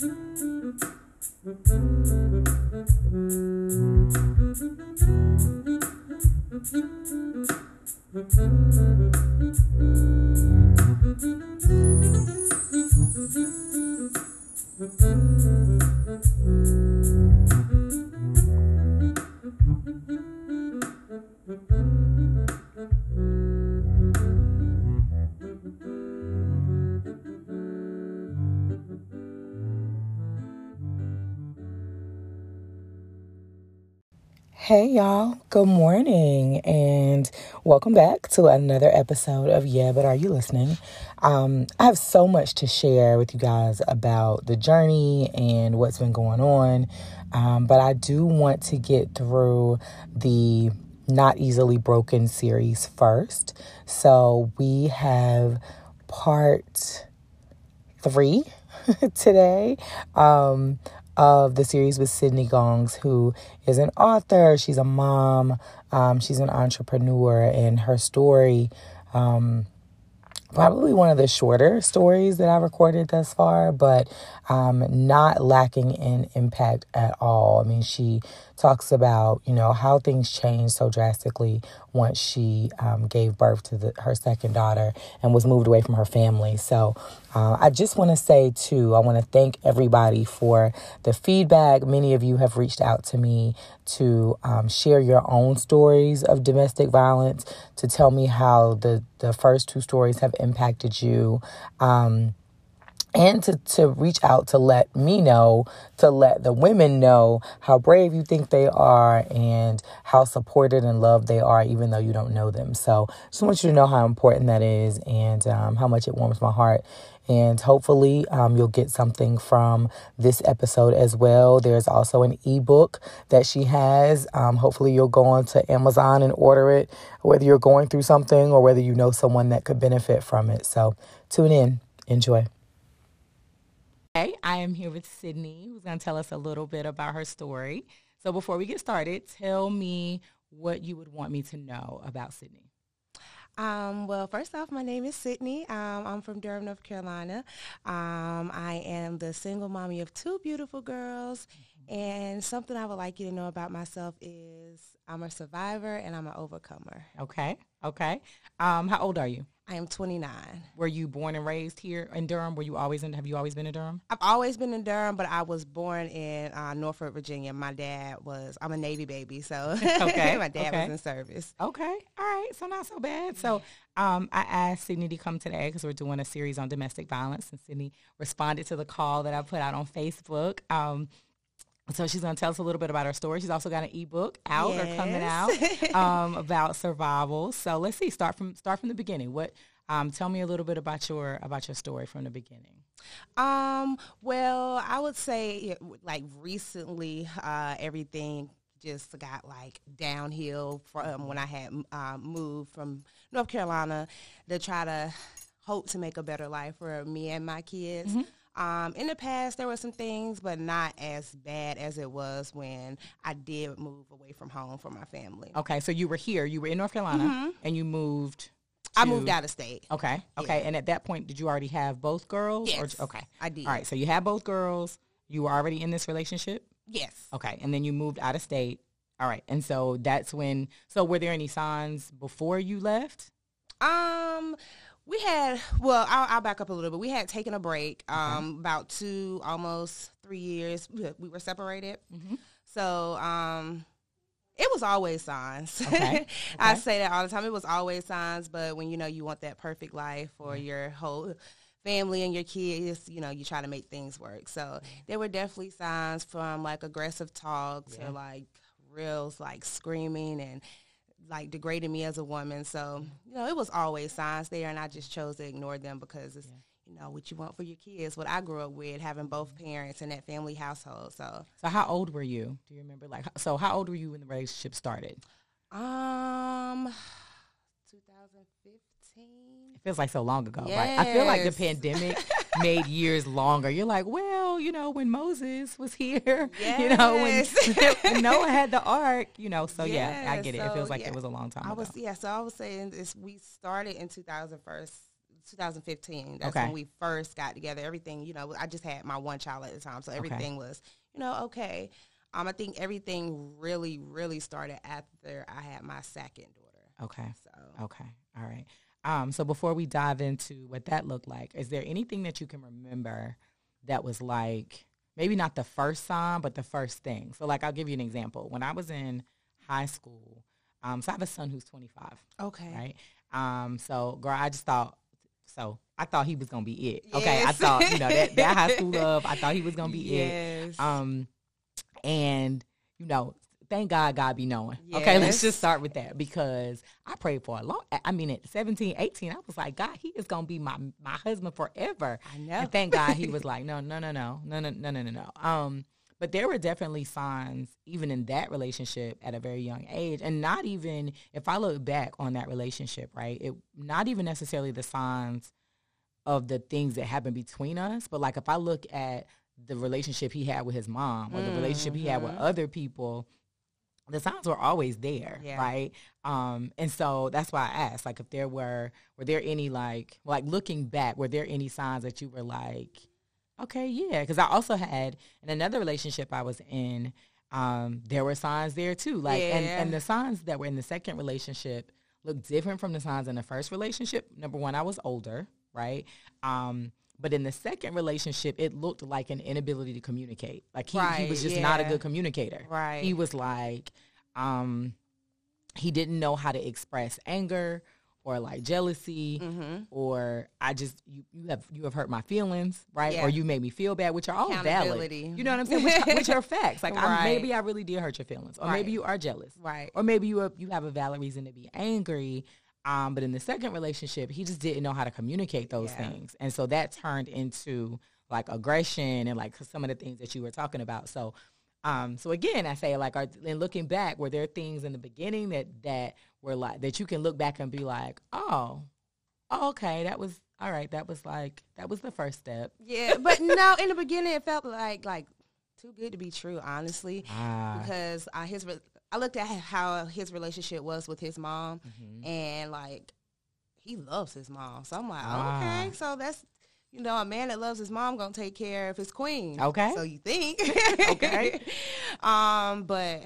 Hey y'all, good morning and welcome back to another episode of Yeah, but are you listening? Um, I have so much to share with you guys about the journey and what's been going on, um, but I do want to get through the Not Easily Broken series first. So we have part three today. Um, of the series with Sydney Gongs, who is an author, she's a mom, um, she's an entrepreneur, and her story. Um, probably one of the shorter stories that I recorded thus far, but um, not lacking in impact at all. I mean, she talks about you know how things changed so drastically once she um, gave birth to the, her second daughter and was moved away from her family. So uh, I just want to say too, I want to thank everybody for the feedback. Many of you have reached out to me to um, share your own stories of domestic violence, to tell me how the the first two stories have impacted you. Um, and to, to reach out to let me know, to let the women know how brave you think they are and how supported and loved they are, even though you don't know them. So, just want you to know how important that is and um, how much it warms my heart. And hopefully, um, you'll get something from this episode as well. There's also an ebook that she has. Um, hopefully, you'll go on to Amazon and order it, whether you're going through something or whether you know someone that could benefit from it. So, tune in, enjoy. Hey, I am here with Sydney, who's going to tell us a little bit about her story. So before we get started, tell me what you would want me to know about Sydney. Um, well, first off, my name is Sydney. Um, I'm from Durham, North Carolina. Um, I am the single mommy of two beautiful girls. Mm-hmm. And something I would like you to know about myself is I'm a survivor and I'm an overcomer. Okay. Okay. Um, how old are you? I am 29. Were you born and raised here in Durham? Were you always in? Have you always been in Durham? I've always been in Durham, but I was born in uh, Norfolk, Virginia. My dad was. I'm a Navy baby, so okay. my dad okay. was in service. Okay, all right, so not so bad. So um, I asked Sydney to come today because we're doing a series on domestic violence, and Sydney responded to the call that I put out on Facebook. Um, so she's going to tell us a little bit about her story. She's also got an ebook out yes. or coming out um, about survival. So let's see. Start from start from the beginning. What? Um, tell me a little bit about your about your story from the beginning. Um, well, I would say like recently, uh, everything just got like downhill from when I had uh, moved from North Carolina to try to hope to make a better life for me and my kids. Mm-hmm. Um, in the past, there were some things, but not as bad as it was when I did move away from home for my family. Okay, so you were here, you were in North Carolina, mm-hmm. and you moved. I moved out of state. Okay, okay, yeah. and at that point, did you already have both girls? Yes. Or, okay, I did. All right, so you had both girls. You were already in this relationship. Yes. Okay, and then you moved out of state. All right, and so that's when. So were there any signs before you left? Um we had well I'll, I'll, back up a little bit we had taken a break um, okay. about two almost three years we were separated mm-hmm. so um, it was always signs okay. Okay. i say that all the time it was always signs but when you know you want that perfect life for mm-hmm. your whole family and your kids you know you try to make things work so mm-hmm. there were definitely signs from like aggressive talk yeah. to like reals like screaming and like degraded me as a woman. So, you know, it was always signs there and I just chose to ignore them because it's, yeah. you know, what you want for your kids, what I grew up with, having both parents in that family household. So So how old were you? Do you remember like so how old were you when the relationship started? Um 2015 it feels like so long ago, yes. right? I feel like the pandemic made years longer. You're like, well, you know, when Moses was here, yes. you know, when, when, Noah had the ark, you know, so yes. yeah, I get it. So, it feels like yeah. it was a long time I ago. was yeah, so I was saying this we started in 2001 2015. That's Okay. when we first got together. Everything, you know, I just had my one child at the time, so everything was, you know, okay. Um, I think everything really, really started after I had my second daughter. Okay. So Okay. All right. Um, so before we dive into what that looked like, is there anything that you can remember that was like maybe not the first sign, but the first thing? So like I'll give you an example. When I was in high school, um, so I have a son who's 25, okay, right? Um, so girl, I just thought so I thought he was gonna be it. Okay. I thought, you know, that, that high school love, I thought he was gonna be it. yes. Um, and you know, thank God God be knowing. Okay, let's just start with that because I prayed for a long. I mean, at 17, 18, I was like, God, he is gonna be my my husband forever. I know. And thank God he was like, no, no, no, no, no, no, no, no, no, no. Um, but there were definitely signs, even in that relationship, at a very young age, and not even if I look back on that relationship, right? It not even necessarily the signs of the things that happened between us, but like if I look at the relationship he had with his mom or the relationship he had with Mhm. other people, the signs were always there, Yeah. right? Um, and so that's why I asked, like, if there were were there any like like looking back, were there any signs that you were like, okay, yeah? Because I also had in another relationship I was in, um, there were signs there too, like, and and the signs that were in the second relationship looked different from the signs in the first relationship. Number one, I was older, right? Um, but in the second relationship, it looked like an inability to communicate. Like he, he was just not a good communicator. Right. He was like, um, he didn't know how to express anger or like jealousy mm-hmm. or I just you, you have you have hurt my feelings, right? Yeah. Or you made me feel bad, which are all valid. You know what I'm saying? Which, which are facts. Like Right. maybe I really did hurt your feelings, or maybe you are jealous, Right. or maybe you are, you have a valid reason to be angry. Um, but in the second relationship, he just didn't know how to communicate those Yeah. things, and so that turned into like aggression and like some of the things that you were talking about. So, um, so again, I say like, are, in looking back, were there things in the beginning that that were like that you can look back and be like, oh, oh, okay, that was all right. That was like that was the first step. Yeah, but no, in the beginning it felt like like too good to be true, honestly, Ah, because I his I looked at how his relationship was with his mom, mhm. and like he loves his mom, so I'm like, Ah. okay, so that's you know a man that loves his mom gonna take care of his queen. Okay. so you think, Okay. um, but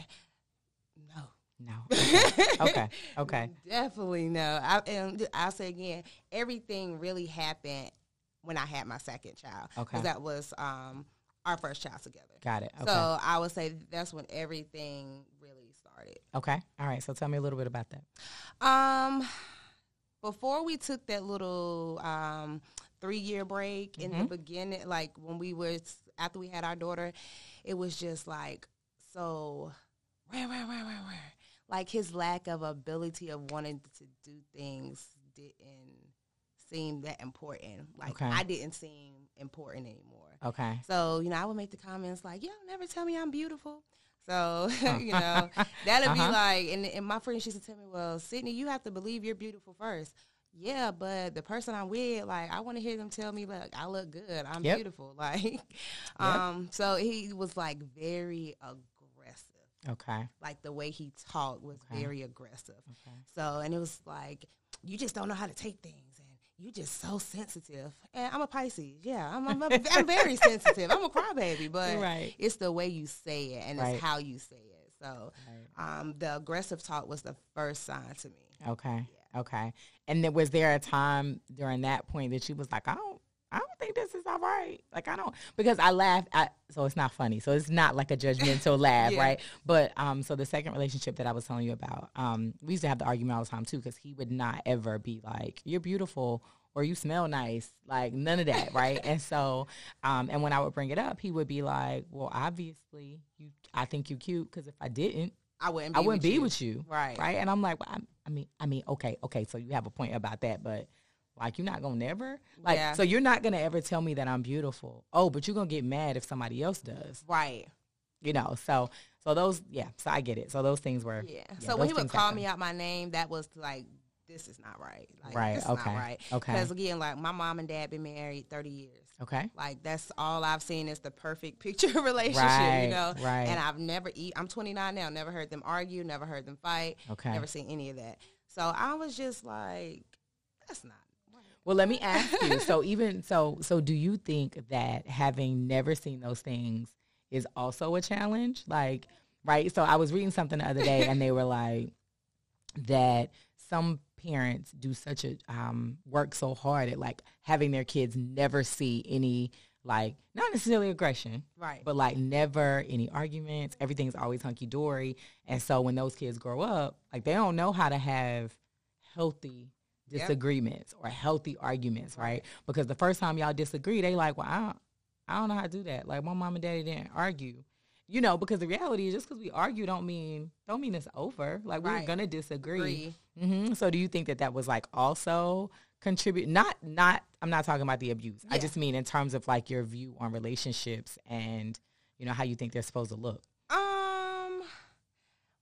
no. no. Okay. okay. Okay. Definitely no. I and I'll say again, everything really happened when I had my second child. Okay. that was um our first child together. Got it. Okay. So I would say that's when everything really started. okay. All right. So tell me a little bit about that. Um before we took that little um three year break in the Mhm. beginning, like when we was after we had our daughter, it was just like so rah, rah, rah. like his lack of ability of wanting to do things didn't seem that important. Like Okay. I didn't seem important anymore. Okay. So, you know, I would make the comments like, "Yo, never tell me I'm beautiful." So, you know, that'll Uh-huh. be like, and, and my friends used to tell me, "Well, Sydney, you have to believe you're beautiful first. Yeah, but the person I'm with, like, I want to hear them tell me, "Look, I look good. I'm Yep. beautiful." Like, um, so he was like very aggressive. Okay. Like the way he talked was Okay. very aggressive. Okay. So, and it was like, you just don't know how to take things, you just so sensitive. And I'm a Pisces. Yeah, I'm I'm, a, I'm very sensitive. I'm a crybaby, but Right. it's the way you say it and Right. it's how you say it. So, Right. um, the aggressive talk was the first sign to me. Okay. Okay. And then was there a time during that point that you was like, I don't think this is all right. Like I don't because I laugh at so it's not funny. So it's not like a judgmental laugh, Yeah. right? But um so the second relationship that I was telling you about, um, we used to have the argument all the time too, because he would not ever be like, You're beautiful or you smell nice. Like none of that, right? and so um and when I would bring it up, he would be like, Well, obviously you I think you cute because if I didn't, I wouldn't. Be I wouldn't with be you. with you Right. right? And I'm like, well, I'm, I mean, I mean, okay, okay, so you have a point about that, but like, you're not gonna never, like, Yeah. so you're not gonna ever tell me that I'm beautiful. Oh, but you're gonna get mad if somebody else does, Right. you know? So, so those, yeah, so I get it. So those things were, Yeah. yeah, so when he would call happen. me out my name, that was like, this is not right. Like, Right, This is okay, not right. okay. Because again, like my mom and dad been married 30 years. okay, Like that's all I've seen is the perfect picture relationship, Right, you know. right. And I've never eat. I'm 29 now. Never heard them argue. Never heard them fight. okay. Never seen any of that. So I was just like, that's not. Well, let me ask you. So even so, so do you think that having never seen those things is also a challenge? Like, right? So I was reading something the other day, and they were like that some parents do such a um, work so hard at like having their kids never see any like not necessarily aggression, Right. but like never any arguments. Everything's always hunky dory. And so when those kids grow up, like they don't know how to have healthy Yep. disagreements or healthy arguments, right? Because the first time y'all disagree, they like, well, I don't, I don't know how to do that. Like my mom and daddy didn't argue. You know, because the reality is just because we argue don't mean don't mean it's over. Like we're gonna disagree. Agree. hmm So do you think that that was like also contribute? Not not. I'm not talking about the abuse. I just mean in terms of like your view on relationships and you know how you think they're supposed to look.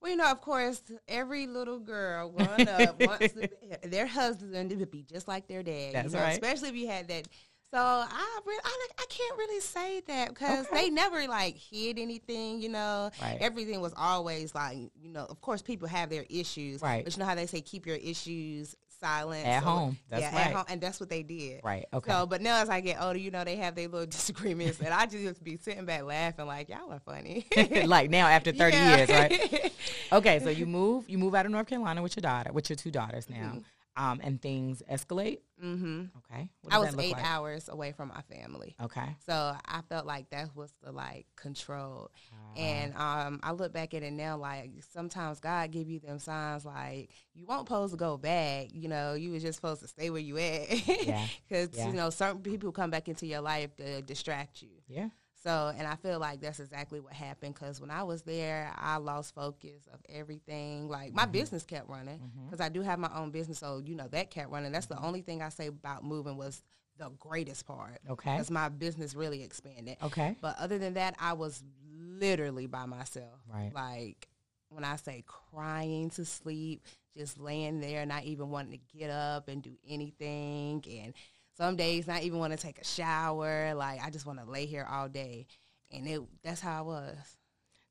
Well, you know, of course, every little girl growing up wants to, their husband to be just like their dad. That's you know, right. Especially if you had that. So I, re- I, I can't really say that because Okay. they never like hid anything. You know, Right. everything was always like, you know, of course, people have their issues, Right. But you know how they say keep your issues silent At So, home. That's yeah, right. at home, and that's what they did. Right. Okay. So, but now as I get older, you know, they have their little disagreements, and I just be sitting back laughing like, y'all are funny. like now after 30 Yeah. years, right? Okay, so you move you move out of North Carolina with your daughter, with your two daughters now. Mm-hmm. Um, and things escalate. hmm Okay. What I was eight like? hours away from my family. Okay. So I felt like that was the like control. And um, I look back at it now, like sometimes God give you them signs like you won't supposed to go back. You know, you was just supposed to stay where you at. Yeah. Because Yeah. you know certain people come back into your life to distract you. Yeah. So, and I feel like that's exactly what happened because when I was there, I lost focus of everything. Like my mm-hmm. business kept running mm-hmm. because I do have my own business, so you know that kept running. That's the mm-hmm. only thing I say about moving was the greatest part. Okay. because my business really expanded. Okay. But other than that, I was literally by myself. Right. Like when I say crying to sleep, just laying there, not even wanting to get up and do anything. And some days not even want to take a shower. Like I just want to lay here all day. And it that's how I was.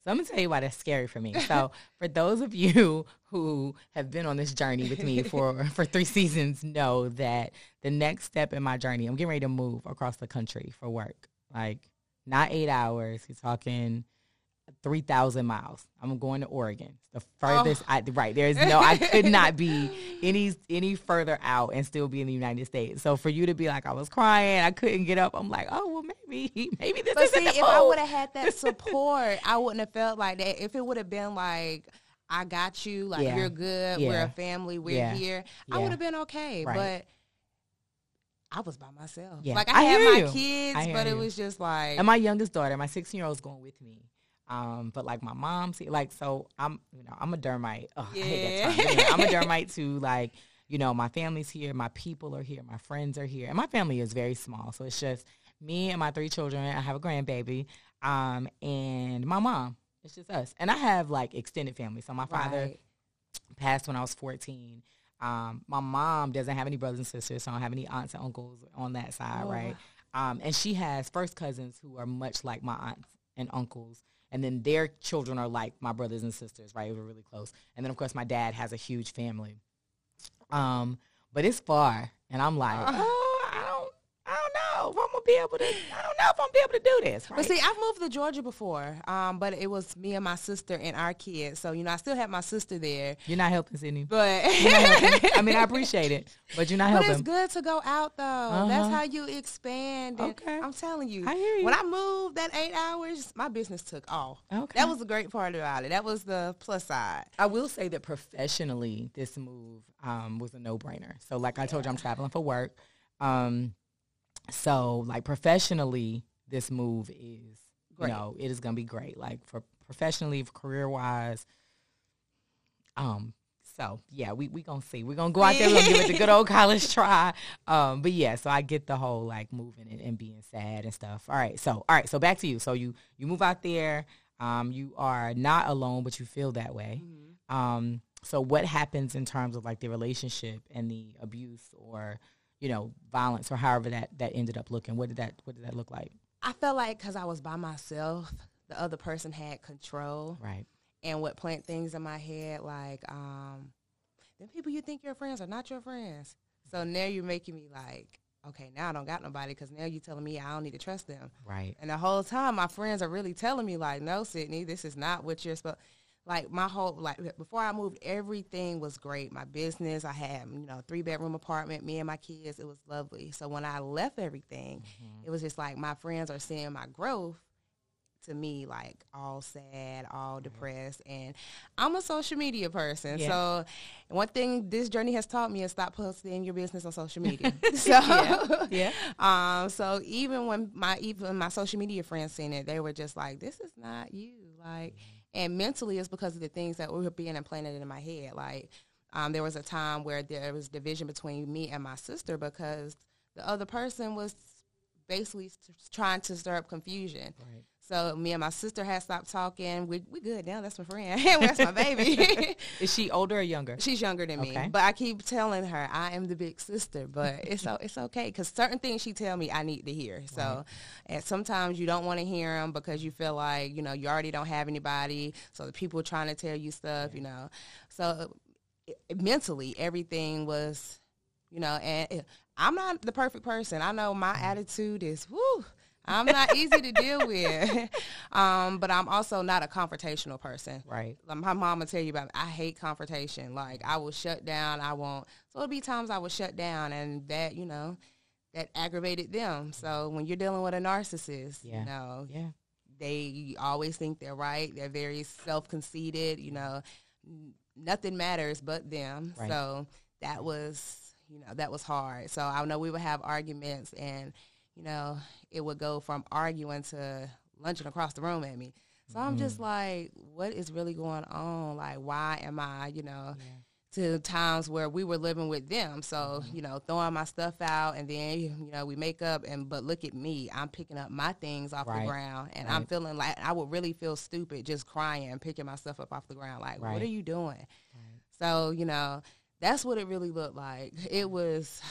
So I'm gonna tell you why that's scary for me. So for those of you who have been on this journey with me for for three seasons, know that the next step in my journey, I'm getting ready to move across the country for work. Like not eight hours. You're talking three thousand miles. I'm going to Oregon. The furthest oh. I right. There's no I could not be any any further out and still be in the United States. So for you to be like I was crying, I couldn't get up. I'm like, oh well maybe maybe this But isn't see, if I would have had that support, I wouldn't have felt like that. If it would have been like, I got you, like Yeah. you're good, we're a family, we're Yeah. here, I Yeah. would have been okay. Right. But I was by myself. Yeah. Like I, I had my you. kids, but it was just like and my youngest daughter, my 16 year old, is going with me. Um, but like my mom, see, like so, I'm you know I'm a Durhamite. Oh, I hate that term. Yeah. I'm a Durhamite too. Like you know, my family's here, my people are here, my friends are here, and my family is very small. So it's just me and my three children. I have a grandbaby, um, and my mom. It's just us, and I have like extended family. So my father Right. passed when I was 14. Um, my mom doesn't have any brothers and sisters, so I don't have any aunts and uncles on that side, Oh. right? Um, and she has first cousins who are much like my aunts and uncles. And then their children are like my brothers and sisters, right? We're really close. And then, of course, my dad has a huge family. Um, but it's far. And I'm like, Uh. oh, I don't, I don't know if I'm going to be able to, I don't know if I'm going to be able to do this, right? But see, I've moved to Georgia before, um, but it was me and my sister and our kids. So you know, I still have my sister there, You're not helping, Sydney. but helping. I mean, I appreciate it, but you're not But it's helping. good to go out though. That's Uh-huh. how you expand. Okay. I'm telling you. I hear you. When I moved that eight hours, my business took off. Okay. That was the great part about it. That was the plus side. I will say that professionally, this move um, was a no-brainer. So, like I told you, I'm traveling for work. Um, so, like professionally, this move is, Great. you know, it is going to be great. Like for professionally, for career-wise. Um. So yeah, we we gonna see. We're gonna go out there. We're gonna give it the good old college try. Um. But yeah, so I get the whole like moving and, and being sad and stuff. All right. So all right. So back to you. So you you move out there. Um. You are not alone, but you feel that way. Um, so what happens in terms of like the relationship and the abuse or, you know, violence or however that, that ended up looking? What did that, what did that look like? I felt like because I was by myself, the other person had control Right. and would plant things in my head like, um, the people you think your friends are not your friends. So now you're making me like, okay, now I don't got nobody because now you're telling me I don't need to trust them. Right. And the whole time, my friends are really telling me like, no, Sydney, this is not what you're supposed. Like my whole like before I moved, everything was great. My business, I had you know three bedroom apartment, me and my kids, it was lovely. So when I left everything, Mm-hmm. it was just like my friends are seeing my growth. To me, like all sad, all depressed, and I'm a social media person. Yeah. So, one thing this journey has taught me is stop posting your business on social media. so, Yeah. Yeah. um, so even when my even my social media friends seen it, they were just like, "This is not you." Like, and mentally, it's because of the things that were being implanted in my head. Like, um, there was a time where there was division between me and my sister because the other person was basically trying to stir up confusion. Right. So me and my sister had stopped talking. We we good now. That's my friend. That's my baby. Is she older or younger? She's younger than me, but I keep telling her I am the big sister. But it's it's okay because certain things she tell me I need to hear. So, and sometimes you don't want to hear them because you feel like you know you already don't have anybody. So the people trying to tell you stuff, you know. So it, mentally, everything was, you know, and it, I'm not the perfect person. I know my mm. attitude is whoo. I'm not easy to deal with, um, but I'm also not a confrontational person. Right. Like my mom will tell you about. I hate confrontation. Like I will shut down. I won't. So it'll be times I will shut down, and that you know, that aggravated them. So when you're dealing with a narcissist, Yeah. you know, Yeah. they always think they're right. They're very self conceited. You know, nothing matters but them. Right. So that was, you know, that was hard. So I know we would have arguments, and you know, it would go from arguing to lunching across the room at me. So I'm just Mm-hmm. like, what is really going on? Like, why am I, you know, to times where we were living with them. So, Mm-hmm. you know, throwing my stuff out and then, you know, we make up and, but look at me, I'm picking up my things off Right. the ground and I'm feeling like I would really feel stupid just crying and picking my stuff up off the ground. Like, Right. what are you doing? So, you know, that's what it really looked like. It was,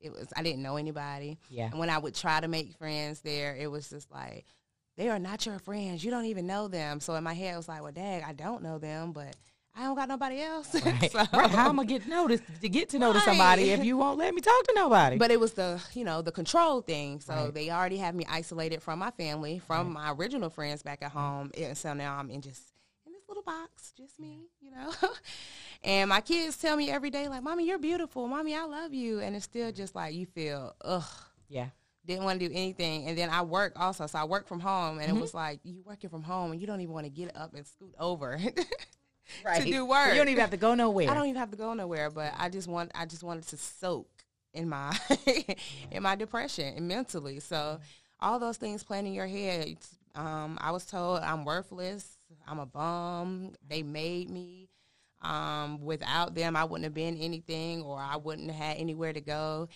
it was, I didn't know anybody. Yeah. And when I would try to make friends there, it was just like, they are not your friends. You don't even know them. So in my head, it was like, well, dang, I don't know them, but I don't got nobody else. Right. So- right. How am I get noticed to get to know to somebody if you won't let me talk to nobody? But it was the, you know, the control thing. So Right. they already have me isolated from my family, from my original friends back at home. And so now I'm in just in this little box, just me, you know. and my kids tell me every day, like, Mommy, you're beautiful. Mommy, I love you. And it's still just like you feel, ugh. yeah. didn't want to do anything. And then I work also. So I work from home and Mm-hmm. it was like, you working from home and you don't even want to get up and scoot over Right. to do work. You don't even have to go nowhere. I don't even have to go nowhere, but I just want I just wanted to soak in my in my depression and mentally. So all those things playing in your head. Um, I was told I'm worthless. I'm a bum. They made me. Um, without them, I wouldn't have been anything, or I wouldn't have had anywhere to go.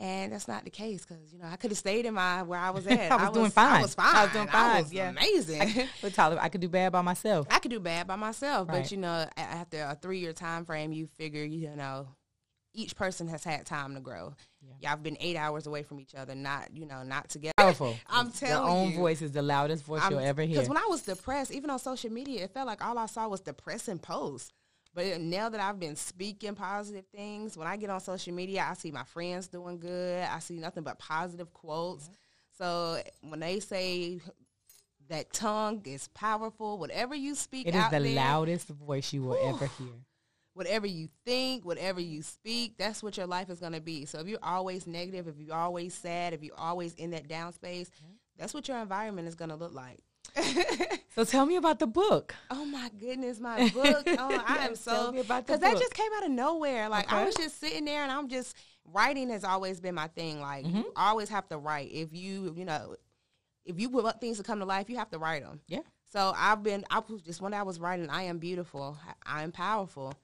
And that's not the case because you know I could have stayed in my where I was at. I was doing fine. I was fine. I was doing fine, was yeah. amazing. But Tyler, I could do bad by myself. I could do bad by myself, Right. but you know, after a three year time frame, you figure you know each person has had time to grow. Yeah. Y'all have been eight hours away from each other, not you know, not together. Powerful. I'm Your telling own you. voice is the loudest voice you'll ever hear. Because when I was depressed, even on social media, it felt like all I saw was depressing posts. But now that I've been speaking positive things, when I get on social media, I see my friends doing good. I see nothing but positive quotes. So when they say that tongue is powerful, whatever you speak it is the there, loudest voice you will ever hear. Whatever you think, whatever you speak, that's what your life is going to be. So if you're always negative, if you're always sad, if you're always in that down space, that's what your environment is going to look like. So tell me about the book. Oh my goodness, my book. Oh, I am so me about the because that just came out of nowhere. Like I was just sitting there and I'm just writing has always been my thing. Like Mm-hmm. you always have to write. If you you know if you want things to come to life, you have to write them. Yeah. So I've been, I was just when I was writing, I am beautiful, I am powerful.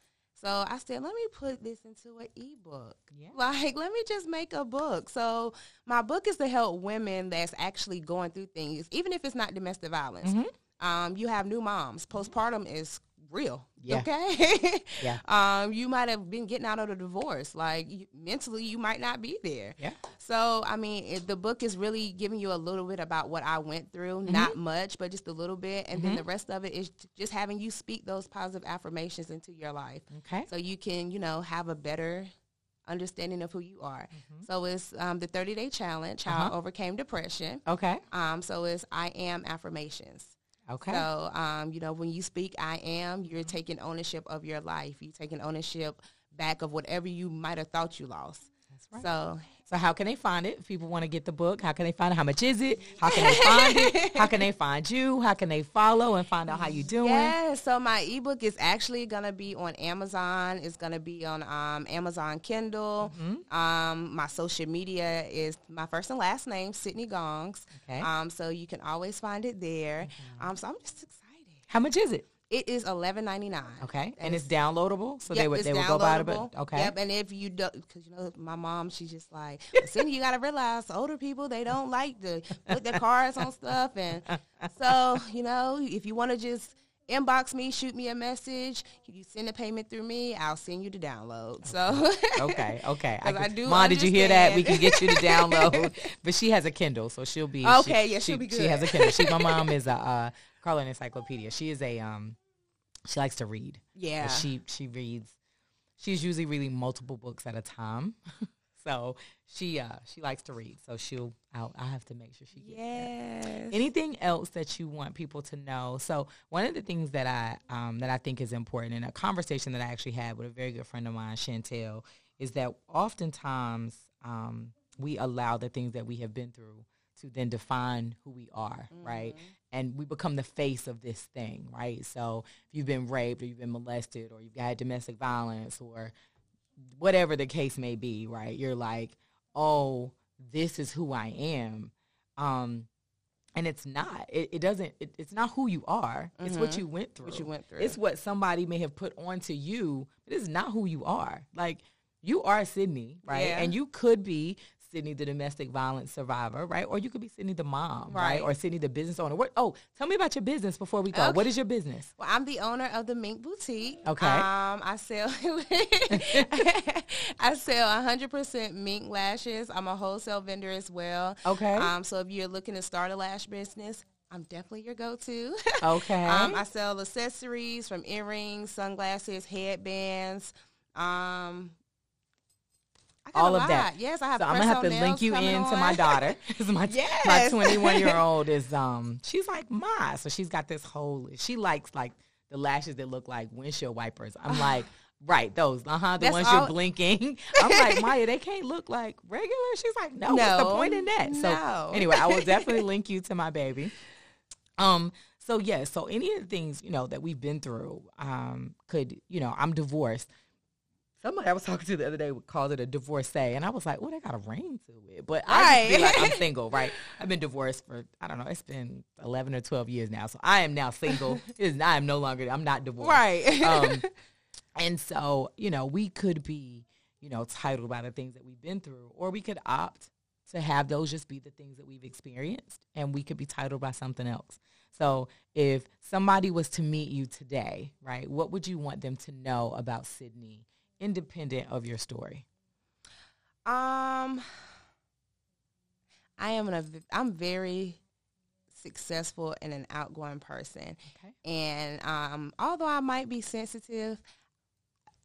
So I said, let me put this into an ebook. Yeah. Like, let me just make a book. So my book is to help women that's actually going through things, even if it's not domestic violence. Mm-hmm. Um, you have new moms. Postpartum is real. Yeah. Okay. Yeah. Um, you might have been getting out of the divorce. Like you, mentally, you might not be there. Yeah. So, I mean, it, the book is really giving you a little bit about what I went through, Mm-hmm. not much, but just a little bit. And then the rest of it is just having you speak those positive affirmations into your life. Okay. So you can, you know, have a better understanding of who you are. So it's um, the 30 day challenge, how I overcame depression. Okay. Um, so it's I am affirmations. Okay. So, um, you know, when you speak I am, you're taking ownership of your life. You're taking ownership back of whatever you might have thought you lost. That's right. So, So how can they find it? If people want to get the book, how can they find it? How much is it? How can they find it? How can they find you? How can they follow and find out how you doing? yeah, so my ebook is actually going to be on Amazon. It's going to be on um, Amazon Kindle. Mm-hmm. Um, my social media is my first and last name, Sydney Gongs. Okay. Mm-hmm. Um, so you can always find it there. Um, so I'm just excited. How much is it? It is eleven ninety nine. Okay. And it's downloadable, so they would they would go buy it. But okay. Yep, and if you don't, because you know my mom, she's just like, Cindy, you gotta realize older people they don't like to put their cards on stuff, and so you know if you want to just inbox me, shoot me a message, you send the payment through me, I'll send you the download. So Okay, okay, I can- do Mom, did you hear that? We can get you to download. but she has a Kindle, so she'll be Okay, she, yeah, she, she'll be She has a. Kindle. She, my mom is a uh, Carlin Encyclopedia. She is a um, she likes to read. yeah, she she reads. She's usually reading multiple books at a time. so she uh she likes to read. So she'll I'll, I have to make sure she gets that. Anything else that you want people to know? So one of the things that I um, that I think is important, in a conversation that I actually had with a very good friend of mine, Chantel, is that oftentimes um, we allow the things that we have been through to then define who we are, right? And we become the face of this thing, right? So if you've been raped or you've been molested or you've had domestic violence or whatever the case may be, right? You're like, oh, this is who I am. Um, and it's not. It, it doesn't. It, it's not who you are. It's what you went through. what you went through. It's what somebody may have put onto you. But it's not who you are. Like you are Sydney, right? Yeah. And you could be Sydney, the domestic violence survivor, right? Or you could be Sydney, the mom, right? Right. Or Sydney, the business owner. What? Oh, tell me about your business before we go. What Okay. is your business? Well, I'm the owner of the Mink Boutique. Okay. Um, I sell I sell 100% mink lashes. I'm a wholesale vendor as well. Okay. Um, so if you're looking to start a lash business, I'm definitely your go-to. Okay. um, I sell accessories from earrings, sunglasses, headbands. Um, all of that. Yes, I have. So I'm gonna have to link you in into my on. daughter. my my Yes. 21 year old is um she's like ma, so she's got this whole. She likes like the lashes that look like windshield wipers. I'm like. Right, those. Uh huh. The That's ones all- you're blinking. I'm like, Maya, they can't look like regular. She's like, no, what's the point in that? So no. anyway, I will definitely link you to my baby. Um, so yeah, so any of the things, you know, that we've been through, um, could, you know, I'm divorced. Somebody I was talking to the other day called it a divorcee, and I was like, "Oh, they got a ring to it." But I Right. like I'm single, right? I've been divorced for I don't know, it's been 11 or 12 years now, so I am now single. Is, I am no longer. I'm not divorced, Right. Um, and so you know, we could be, you know, titled by the things that we've been through, or we could opt to have those just be the things that we've experienced, and we could be titled by something else. So if somebody was to meet you today, right, what would you want them to know about Sydney, independent of your story? Um, I am an I'm very successful and an outgoing person, Okay. and um, although I might be sensitive,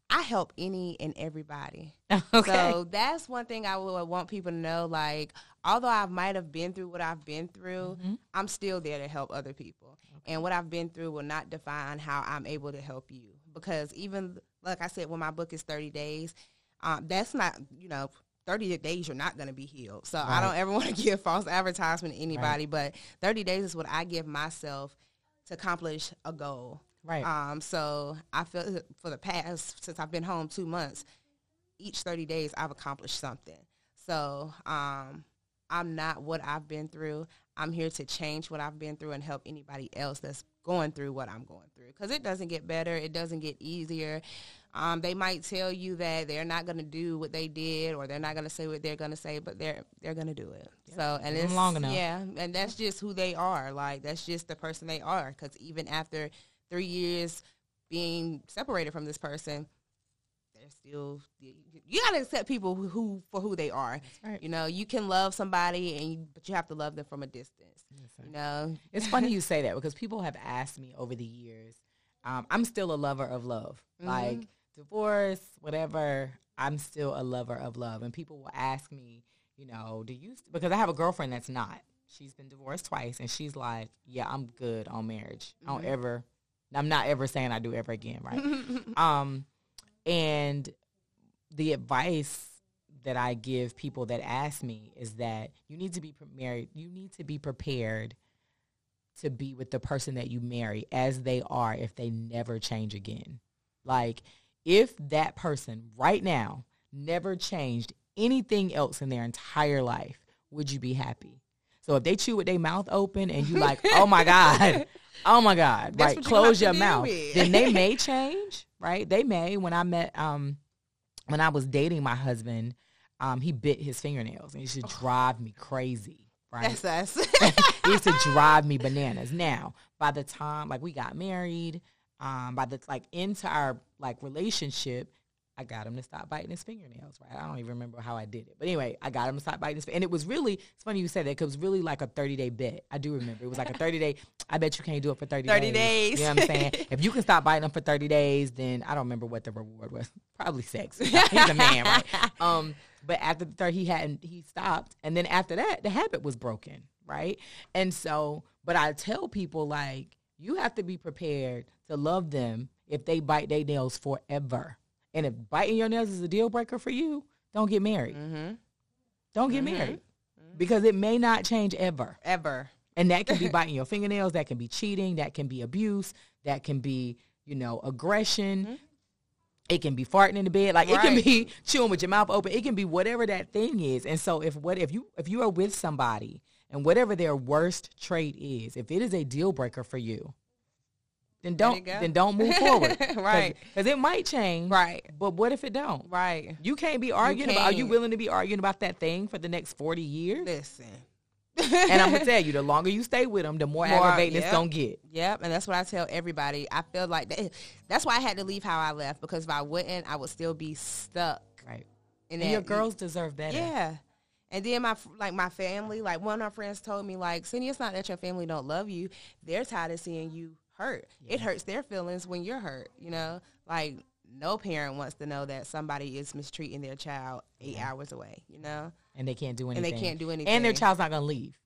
I help any and everybody. okay. So that's one thing I would want people to know. Like, although I might have been through what I've been through, Mhm. I'm still there to help other people. And what I've been through will not define how I'm able to help you. Because even like I said, when my book is 30 days, um, that's not you know. 30 days you're not going to be healed. So I don't ever want to give false advertisement to anybody, but 30 days is what I give myself to accomplish a goal. right. Um, so I feel for the past since I've been home two months, each thirty days I've accomplished something. So um, I'm not what I've been through. I'm here to change what I've been through and help anybody else that's going through what I'm going through. Because it doesn't get better. It doesn't get easier. Um, they might tell you that they're not going to do what they did, or they're not going to say what they're going to say, but they're they're going to do it. So and it's long enough. Yeah, and that's just who they are. Like that's just the person they are. Because even after three years being separated from this person, they're still. You gotta accept people who, who for who they are. right. You know, you can love somebody, and you, but you have to love them from a distance. Yes, You know, It's funny you say that because people have asked me over the years. Um, I'm still a lover of love. Mm-hmm. Like divorce, whatever, I'm still a lover of love. And people will ask me, you know, do you, st-? because I have a girlfriend that's not. She's been divorced twice, and she's like, yeah, I'm good on marriage. I don't ever, I'm not ever saying I do ever again, right? um, and the advice that I give people that ask me is that you need to be married. You need to be prepared to be with the person that you marry as they are if they never change again. Like if that person right now never changed anything else in their entire life, would you be happy? So if they chew with their mouth open and you like, oh my God, oh my God, That's right? what you Close your mouth. with. Then they may change, right? They may. When I met um when I was dating my husband, um, he bit his fingernails and it should drive me crazy. Right. That's us. it used to drive me bananas. Now, by the time like we got married, um, by the like into our like relationship, I got him to stop biting his fingernails. Right, I don't even remember how I did it, but anyway, I got him to stop biting his. And it was really it's funny you said that because it was really like a thirty day bet. I do remember it was like a thirty day. I bet you can't do it for thirty. 30 You days. You know what I'm saying? if you can stop biting them for thirty days, then I don't remember what the reward was. Probably sex. He's a man, right? Um, but after the third, he hadn't. He stopped, and then after that, the habit was broken, right? And so, but I tell people like you have to be prepared to love them if they bite their nails forever. And if biting your nails is a deal breaker for you, don't get married. mm-hmm. Don't get married mm-hmm. Mm-hmm. because it may not change ever. Ever. And that can be biting your fingernails, that can be cheating, that can be abuse, that can be, you know, aggression. Mm-hmm. It can be farting in the bed. Like it can be chewing with your mouth open. It can be whatever that thing is. And so if what if you if you are with somebody and whatever their worst trait is, if it is a deal breaker for you, then don't then don't move forward. Right. Because it might change. Right. But what if it don't? Right. You can't be arguing about are you willing to be arguing about that thing for the next 40 years? Listen. and I'm gonna tell you, the longer you stay with them, the more, More, aggravating it's gonna get. Yep, and that's what I tell everybody. I feel like that, that's why I had to leave how I left because if I wouldn't, I would still be stuck. Right. And that, your girls deserve better. yeah. And then my like my family, like one of my friends told me, like, Cindy, it's not that your family don't love you; they're tired of seeing you hurt. It hurts their feelings when you're hurt. You know, like no parent wants to know that somebody is mistreating their child eight hours away. You know, And they can't do anything. And they can't do anything. And their child's not gonna leave.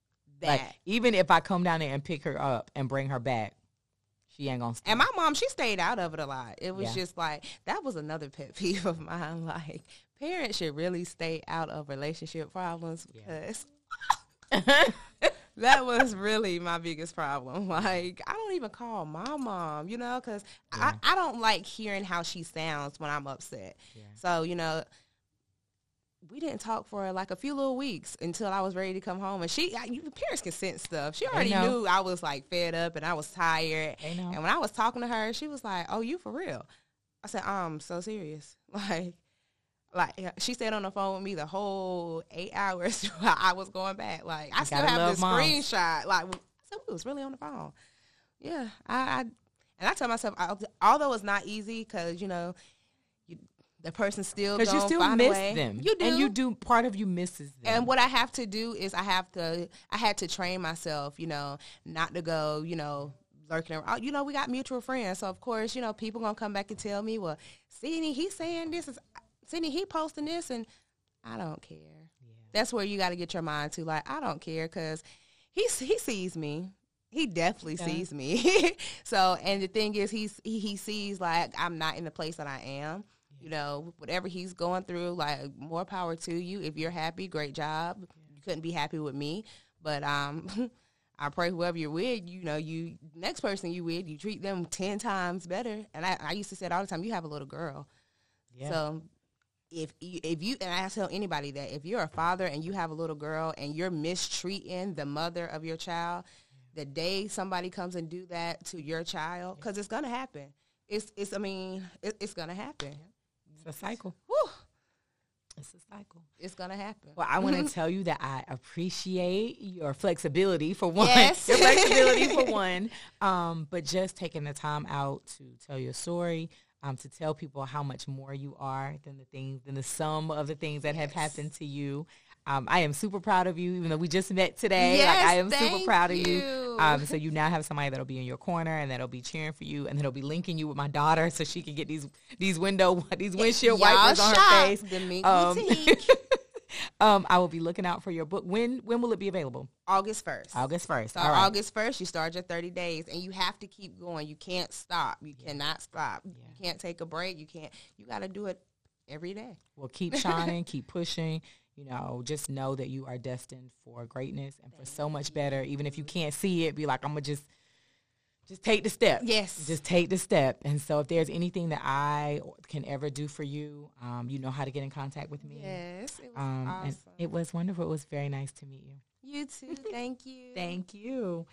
that. Like even if I come down there and pick her up and bring her back, she ain't gonna stay. And my mom, she stayed out of it a lot. It was Yeah. just like that was another pet peeve of mine. Like parents should really stay out of relationship problems because that was really my biggest problem. Like I don't even call my mom, you know, because I, I don't like hearing how she sounds when I'm upset. Yeah. So you know. We didn't talk for like a few little weeks until I was ready to come home, and she, I, you, parents can sense stuff. She already knew I was like fed up and I was tired. And when I was talking to her, she was like, "Oh, you for real?" I said, "I'm so serious." Like, like she stayed on the phone with me the whole eight hours while I was going back. Like, I still have this moms. screenshot. Like, I said we was really on the phone. Yeah, I, I and I tell myself, I, although it's not easy, because you know, you, the person still because you still miss them. You do, and you do. Part of you misses them. and what I have to do is I have to I had to train myself, you know, not to go, you know, lurking around. You know, we got mutual friends, so of course, you know, people gonna come back and tell me, well, Sydney, he's saying this is Sydney, he posting this, and I don't care. That's where you got to get your mind to, like, I don't care, because he he sees me. He definitely Yeah. sees me. so, and the thing is, he's he, he sees like I'm not in the place that I am. You know, whatever he's going through, like more power to you. If you're happy, great job. You couldn't be happy with me, but um, I pray whoever you're with, you know, you next person you with, you treat them ten times better. And I, I used to say it all the time. You have a little girl, Yeah. so if you, if you and I tell anybody that if you're a father and you have a little girl and you're mistreating the mother of your child, the day somebody comes and do that to your child, because it's gonna happen. It's it's I mean it, it's gonna happen. it's a cycle. Whew, It's a cycle. it's gonna happen. Well, I want to tell you that I appreciate your flexibility for one. Yes. Your flexibility for one. Um, but just taking the time out to tell your story, um, to tell people how much more you are than the things, than the sum of the things that have happened to you. Um, I am super proud of you, even though we just met today. like I am super proud of you. you. Um, so you now have somebody that'll be in your corner and that'll be cheering for you, and that'll be linking you with my daughter so she can get these these window these windshield Y'all wipers on her face. The Um, um, I will be looking out for your book. When when will it be available? August first. August first. So All right. August first, you start your thirty days, and you have to keep going. You can't stop. You cannot stop. You can't take a break. You can't. You got to do it every day. Well, keep shining, keep pushing. You know, just know that you are destined for greatness and for so much better. Even if you can't see it, be like, I'm gonna just, just take the step. Yes. just take the step. And so, if there's anything that I can ever do for you, um, you know how to get in contact with me. Yes, it was Um, awesome. and it was wonderful. It was very nice to meet you. you too. Thank you. Thank you.